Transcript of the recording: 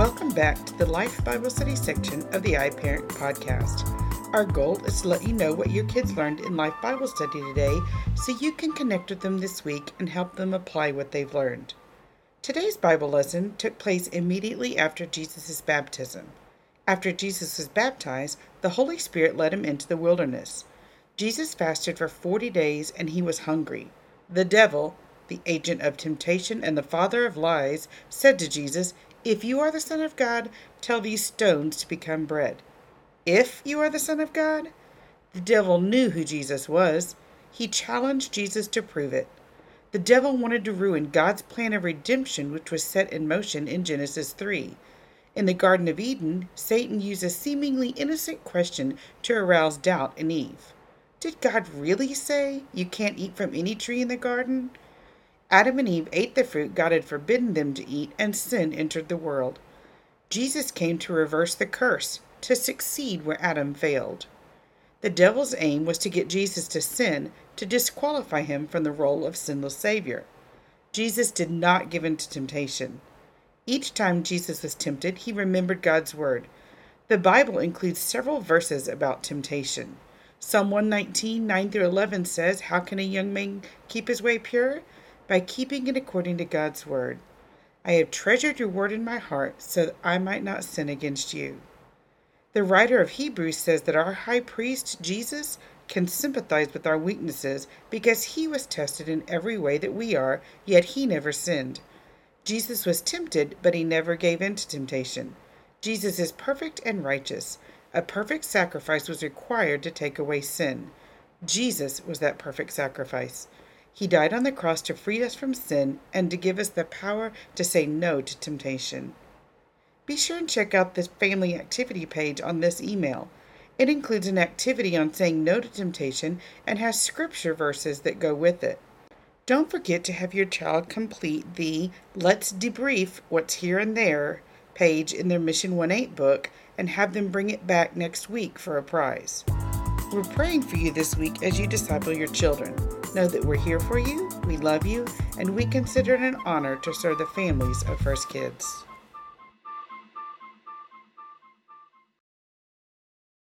Welcome back to the Life Bible Study section of the iParent podcast. Our goal is to let you know what your kids learned in Life Bible Study today so you can connect with them this week and help them apply what they've learned. Today's Bible lesson took place immediately after Jesus' baptism. After Jesus was baptized, the Holy Spirit led him into the wilderness. Jesus fasted for 40 days and he was hungry. The devil, the agent of temptation and the father of lies, said to Jesus, If you are the Son of God, tell these stones to become bread. If you are the Son of God? The devil knew who Jesus was. He challenged Jesus to prove it. The devil wanted to ruin God's plan of redemption, which was set in motion in Genesis 3. In the Garden of Eden, Satan used a seemingly innocent question to arouse doubt in Eve. Did God really say you can't eat from any tree in the garden? Adam and Eve ate the fruit God had forbidden them to eat, and sin entered the world. Jesus came to reverse the curse, to succeed where Adam failed. The devil's aim was to get Jesus to sin, to disqualify him from the role of sinless Savior. Jesus did not give in to temptation. Each time Jesus was tempted, he remembered God's word. The Bible includes several verses about temptation. Psalm 119, 9 through 11 says, How can a young man keep his way pure? By keeping it according to God's word. I have treasured your word in my heart so that I might not sin against you. The writer of Hebrews says that our high priest, Jesus, can sympathize with our weaknesses because he was tested in every way that we are, yet he never sinned. Jesus was tempted, but he never gave in to temptation. Jesus is perfect and righteous. A perfect sacrifice was required to take away sin. Jesus was that perfect sacrifice. He died on the cross to free us from sin and to give us the power to say no to temptation. Be sure and check out the family activity page on this email. It includes an activity on saying no to temptation and has scripture verses that go with it. Don't forget to have your child complete the Let's Debrief What's Here and There page in their Mission 1 8 book and have them bring it back next week for a prize. We're praying for you this week as you disciple your children. Know that we're here for you, we love you, and we consider it an honor to serve the families of First Kids.